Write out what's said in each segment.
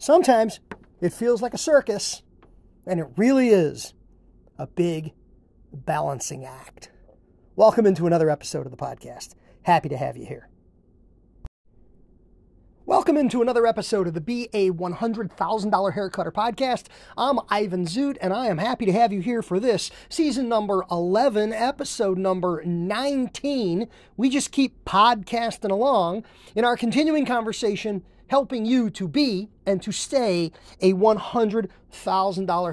Sometimes it feels like a circus, and it really is a big balancing act. Welcome into another episode of the podcast. Happy to have you here. Welcome into another episode of the BA $100,000 Haircutter Podcast. I'm Ivan Zoot, and I am happy to have you here for this season number 11, episode number 19. We just keep podcasting along in our continuing conversation, helping you to be and to stay a $100,000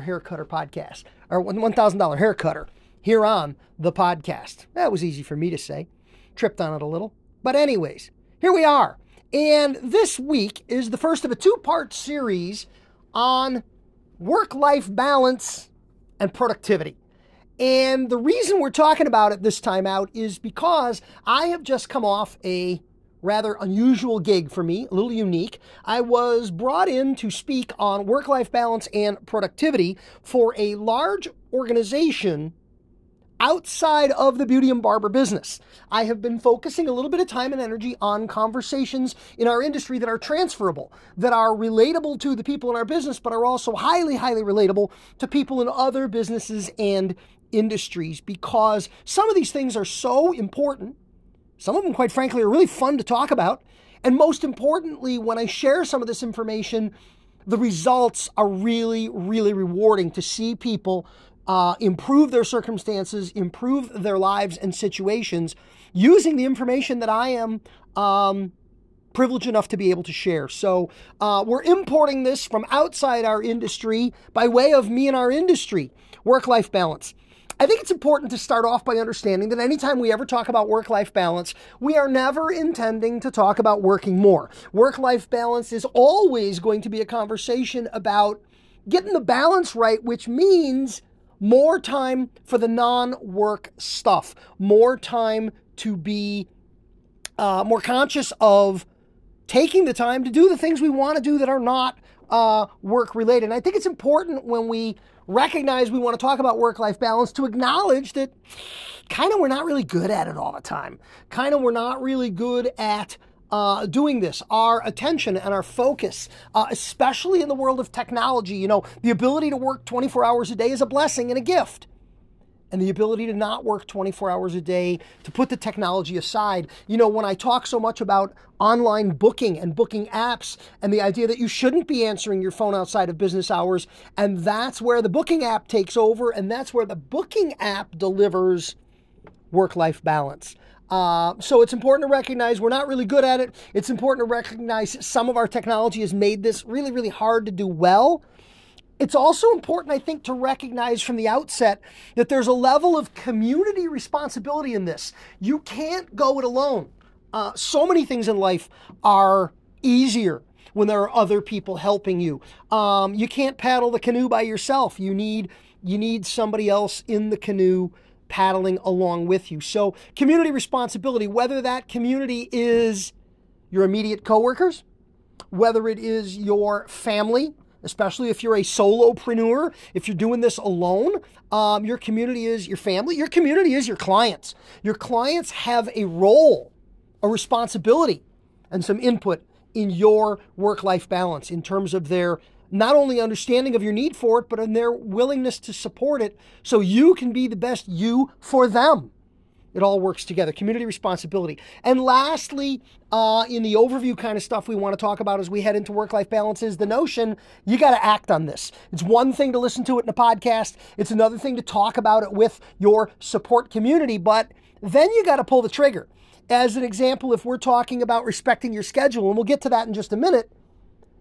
haircutter podcast, or $1,000 haircutter here on the podcast. That was easy for me to say. Tripped on it a little. But, anyways, here we are. And this week is the first of a two part series on work life balance and productivity. And the reason we're talking about it this time out is because I have just come off a rather unusual gig for me, a little unique. I was brought in to speak on work life balance and productivity for a large organization outside of the beauty and barber business. I have been focusing a little bit of time and energy on conversations in our industry that are transferable, that are relatable to the people in our business, but are also highly, highly relatable to people in other businesses and industries because some of these things are so important. Some of them, quite frankly, are really fun to talk about. And most importantly, when I share some of this information, the results are really, really rewarding to see people uh, improve their circumstances, improve their lives and situations using the information that I am um, privileged enough to be able to share. So uh, we're importing this from outside our industry by way of me and our industry work life balance. I think it's important to start off by understanding that anytime we ever talk about work life balance, we are never intending to talk about working more. Work life balance is always going to be a conversation about getting the balance right, which means more time for the non work stuff, more time to be uh, more conscious of taking the time to do the things we want to do that are not uh, work related. And I think it's important when we recognize we want to talk about work life balance to acknowledge that kind of we're not really good at it all the time. Kind of we're not really good at uh, doing this, our attention and our focus, uh, especially in the world of technology. You know, the ability to work 24 hours a day is a blessing and a gift. And the ability to not work 24 hours a day, to put the technology aside. You know, when I talk so much about online booking and booking apps and the idea that you shouldn't be answering your phone outside of business hours, and that's where the booking app takes over, and that's where the booking app delivers work life balance. Uh, so it's important to recognize we're not really good at it. It's important to recognize some of our technology has made this really, really hard to do well. It's also important, I think, to recognize from the outset that there's a level of community responsibility in this. You can't go it alone. Uh, so many things in life are easier when there are other people helping you. Um, you can't paddle the canoe by yourself. You need you need somebody else in the canoe paddling along with you. So, community responsibility, whether that community is your immediate coworkers, whether it is your family, especially if you're a solopreneur, if you're doing this alone, um, your community is your family, your community is your clients. Your clients have a role, a responsibility, and some input in your work life balance in terms of their not only understanding of your need for it, but in their willingness to support it so you can be the best you for them. It all works together. Community responsibility. And lastly, uh, in the overview kind of stuff we want to talk about as we head into work life balance is the notion you got to act on this. It's one thing to listen to it in a podcast, it's another thing to talk about it with your support community, but then you got to pull the trigger. As an example, if we're talking about respecting your schedule, and we'll get to that in just a minute,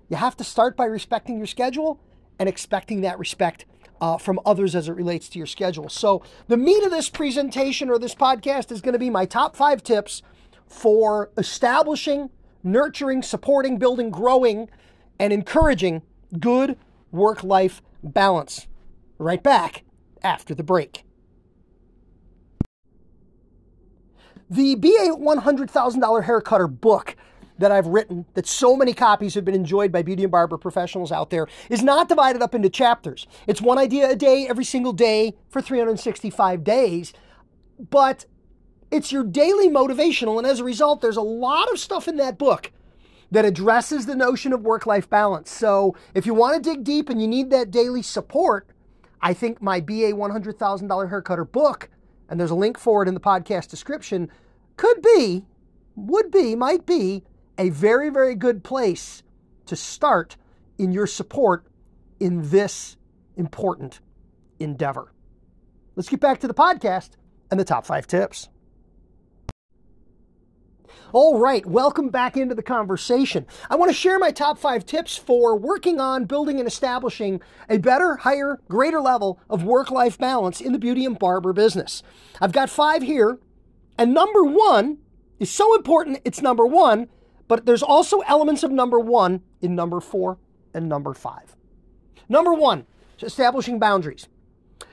you have to start by respecting your schedule and expecting that respect uh, from others as it relates to your schedule. So, the meat of this presentation or this podcast is going to be my top five tips for establishing, nurturing, supporting, building, growing, and encouraging good work life balance. Right back after the break. The BA $100,000 Haircutter book that I've written, that so many copies have been enjoyed by beauty and barber professionals out there, is not divided up into chapters. It's one idea a day, every single day for 365 days, but it's your daily motivational. And as a result, there's a lot of stuff in that book that addresses the notion of work life balance. So if you want to dig deep and you need that daily support, I think my BA $100,000 hair cutter book, and there's a link for it in the podcast description, could be, would be, might be a very, very good place to start in your support in this important endeavor. Let's get back to the podcast and the top five tips. All right, welcome back into the conversation. I want to share my top five tips for working on building and establishing a better, higher, greater level of work life balance in the beauty and barber business. I've got five here, and number one is so important, it's number one, but there's also elements of number one in number four and number five. Number one, establishing boundaries.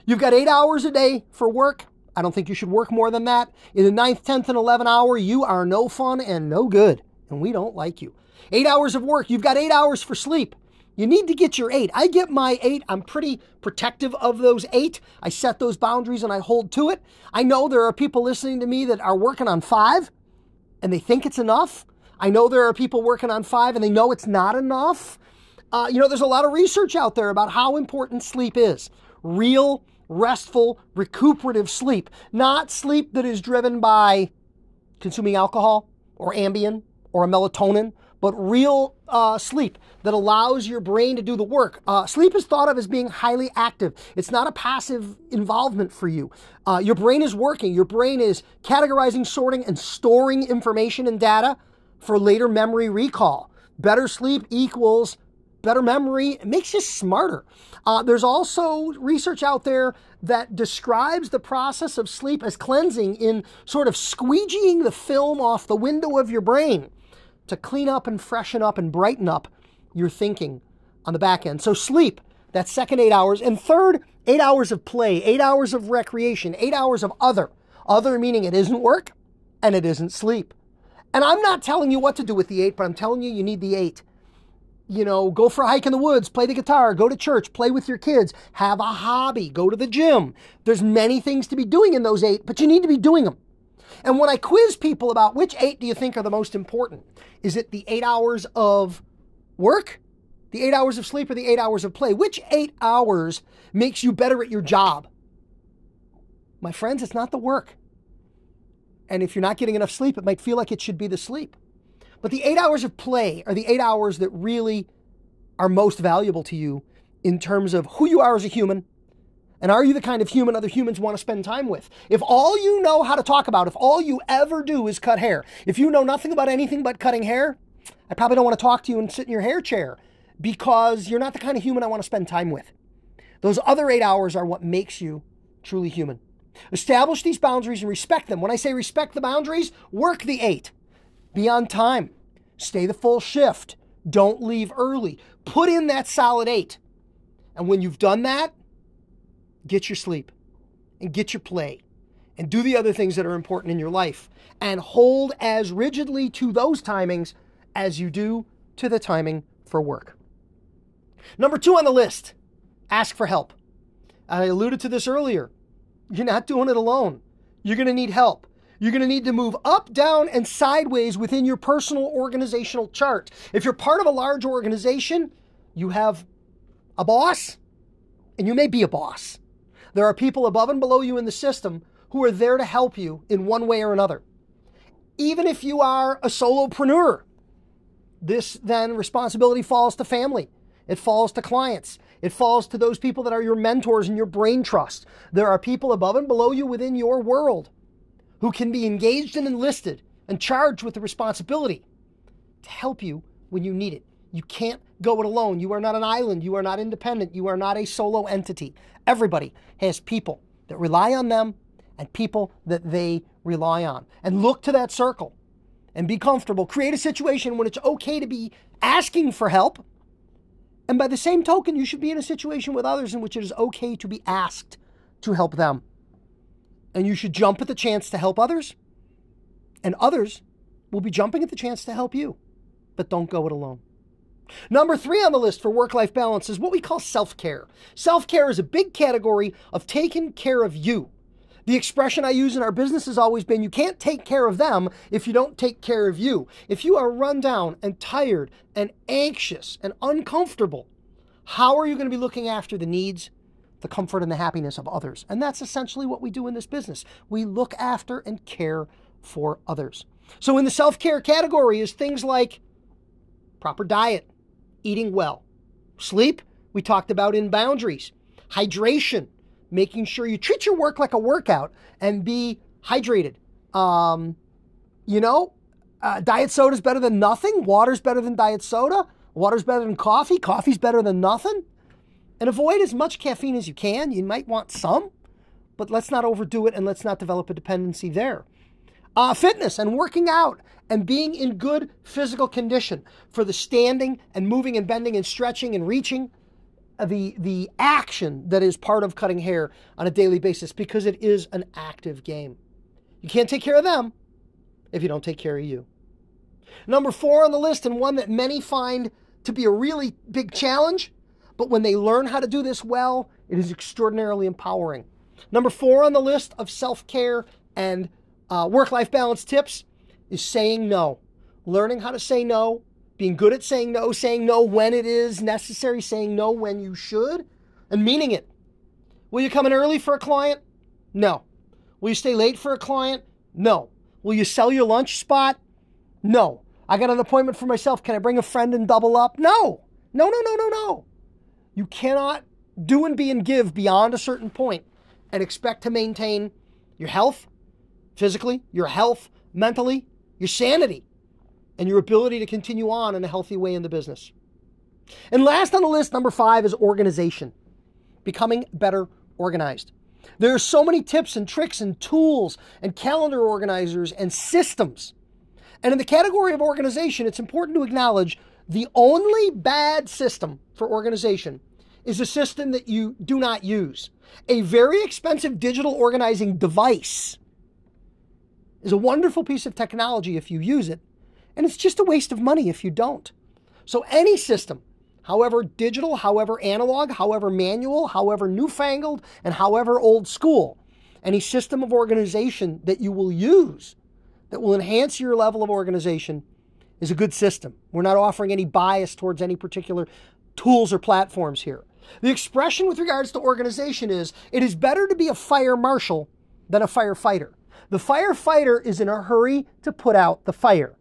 You've got eight hours a day for work. I don't think you should work more than that. In the ninth, 10th, and 11th hour, you are no fun and no good, and we don't like you. Eight hours of work, you've got eight hours for sleep. You need to get your eight. I get my eight. I'm pretty protective of those eight. I set those boundaries and I hold to it. I know there are people listening to me that are working on five and they think it's enough. I know there are people working on five and they know it's not enough. Uh, you know, there's a lot of research out there about how important sleep is. Real restful, recuperative sleep, not sleep that is driven by consuming alcohol or Ambien or a melatonin, but real uh, sleep that allows your brain to do the work. Uh, sleep is thought of as being highly active. It's not a passive involvement for you. Uh, your brain is working. Your brain is categorizing, sorting, and storing information and data for later memory recall. Better sleep equals better memory. It makes you smarter. Uh, there's also research out there that describes the process of sleep as cleansing in sort of squeegeeing the film off the window of your brain to clean up and freshen up and brighten up your thinking on the back end. So, sleep, that second eight hours. And third, eight hours of play, eight hours of recreation, eight hours of other. Other meaning it isn't work and it isn't sleep. And I'm not telling you what to do with the eight, but I'm telling you you need the eight you know, go for a hike in the woods, play the guitar, go to church, play with your kids, have a hobby, go to the gym. There's many things to be doing in those eight, but you need to be doing them. And when I quiz people about which eight do you think are the most important, is it the eight hours of work, the eight hours of sleep, or the eight hours of play? Which eight hours makes you better at your job? My friends, it's not the work. And if you're not getting enough sleep, it might feel like it should be the sleep. But the eight hours of play are the eight hours that really are most valuable to you in terms of who you are as a human. And are you the kind of human other humans want to spend time with? If all you know how to talk about, if all you ever do is cut hair, if you know nothing about anything but cutting hair, I probably don't want to talk to you and sit in your hair chair because you're not the kind of human I want to spend time with. Those other eight hours are what makes you truly human. Establish these boundaries and respect them. When I say respect the boundaries, work the eight. Be on time. Stay the full shift. Don't leave early. Put in that solid eight. And when you've done that, get your sleep and get your play and do the other things that are important in your life and hold as rigidly to those timings as you do to the timing for work. Number two on the list ask for help. I alluded to this earlier. You're not doing it alone, you're going to need help. You're going to need to move up, down, and sideways within your personal organizational chart. If you're part of a large organization, you have a boss, and you may be a boss. There are people above and below you in the system who are there to help you in one way or another. Even if you are a solopreneur, this then responsibility falls to family. It falls to clients. It falls to those people that are your mentors and your brain trust. There are people above and below you within your world who can be engaged and enlisted and charged with the responsibility to help you when you need it. You can't go it alone. You are not an island. You are not independent. You are not a solo entity. Everybody has people that rely on them and people that they rely on. And look to that circle and be comfortable. Create a situation when it's okay to be asking for help. And by the same token, you should be in a situation with others in which it is okay to be asked to help them and you should jump at the chance to help others, and others will be jumping at the chance to help you. But don't go it alone. Number three on the list for work life balance is what we call self care. Self care is a big category of taking care of you. The expression I use in our business has always been you can't take care of them if you don't take care of you. If you are run down and tired and anxious and uncomfortable, how are you going to be looking after the needs, the comfort, and the happiness of others? And that's essentially what we do in this business. We look after and care for others. So, in the self care category is things like proper diet, eating well, sleep, we talked about in boundaries, hydration, making sure you treat your work like a workout and be hydrated. Um, you know, uh, diet soda is better than nothing. Water's better than diet soda. Water's better than coffee. Coffee's better than nothing. And avoid as much caffeine as you can. You might want some, but let's not overdo it and let's not develop a dependency there. Uh, fitness and working out and being in good physical condition for the standing and moving and bending and stretching and reaching the the action that is part of cutting hair on a daily basis because it is an active game. You can't take care of them if you don't take care of you. Number 4 on the list and one that many find to be a really big challenge, but when they learn how to do this well, it is extraordinarily empowering. Number 4 on the list of self-care and uh, work-life balance tips is saying no. Learning how to say no being good at saying no, saying no when it is necessary, saying no when you should, and meaning it. Will you come in early for a client? No. Will you stay late for a client? No. Will you sell your lunch spot? No. I got an appointment for myself. Can I bring a friend and double up? No. No, no, no, no, no. You cannot do and be and give beyond a certain point and expect to maintain your health physically, your health mentally, your sanity and your ability to continue on in a healthy way in the business. And last on the list, number five, is organization, becoming better organized. There are so many tips and tricks and tools and calendar organizers and systems. And in the category of organization, it's important to acknowledge the only bad system for organization is a system that you do not use. A very expensive digital organizing device is a wonderful piece of technology if you use it, and it's just a waste of money if you don't. So, any system, however digital, however analog, however manual, however newfangled, and however old school, any system of organization that you will use that will enhance your level of organization is a good system. We're not offering any bias towards any particular tools or platforms here. The expression with regards to organization is it is better to be a fire marshal than a firefighter. The firefighter is in a hurry to put out the fire.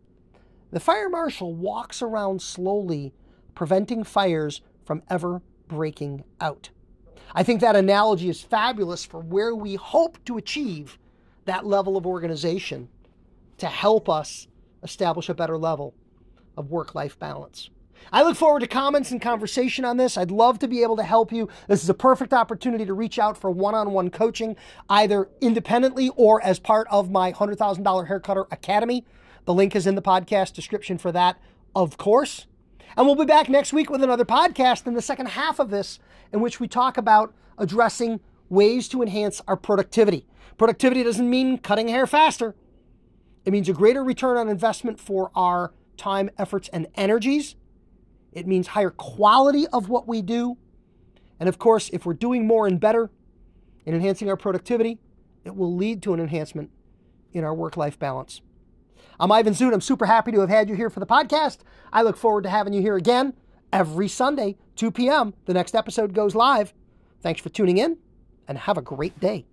The fire marshal walks around slowly, preventing fires from ever breaking out. I think that analogy is fabulous for where we hope to achieve that level of organization to help us establish a better level of work life balance. I look forward to comments and conversation on this. I'd love to be able to help you. This is a perfect opportunity to reach out for one on one coaching, either independently or as part of my $100,000 Haircutter Academy. The link is in the podcast description for that, of course. And we'll be back next week with another podcast in the second half of this, in which we talk about addressing ways to enhance our productivity. Productivity doesn't mean cutting hair faster, it means a greater return on investment for our time, efforts, and energies. It means higher quality of what we do. And of course, if we're doing more and better in enhancing our productivity, it will lead to an enhancement in our work life balance. I'm Ivan Zoot. I'm super happy to have had you here for the podcast. I look forward to having you here again every Sunday, 2 p.m. The next episode goes live. Thanks for tuning in and have a great day.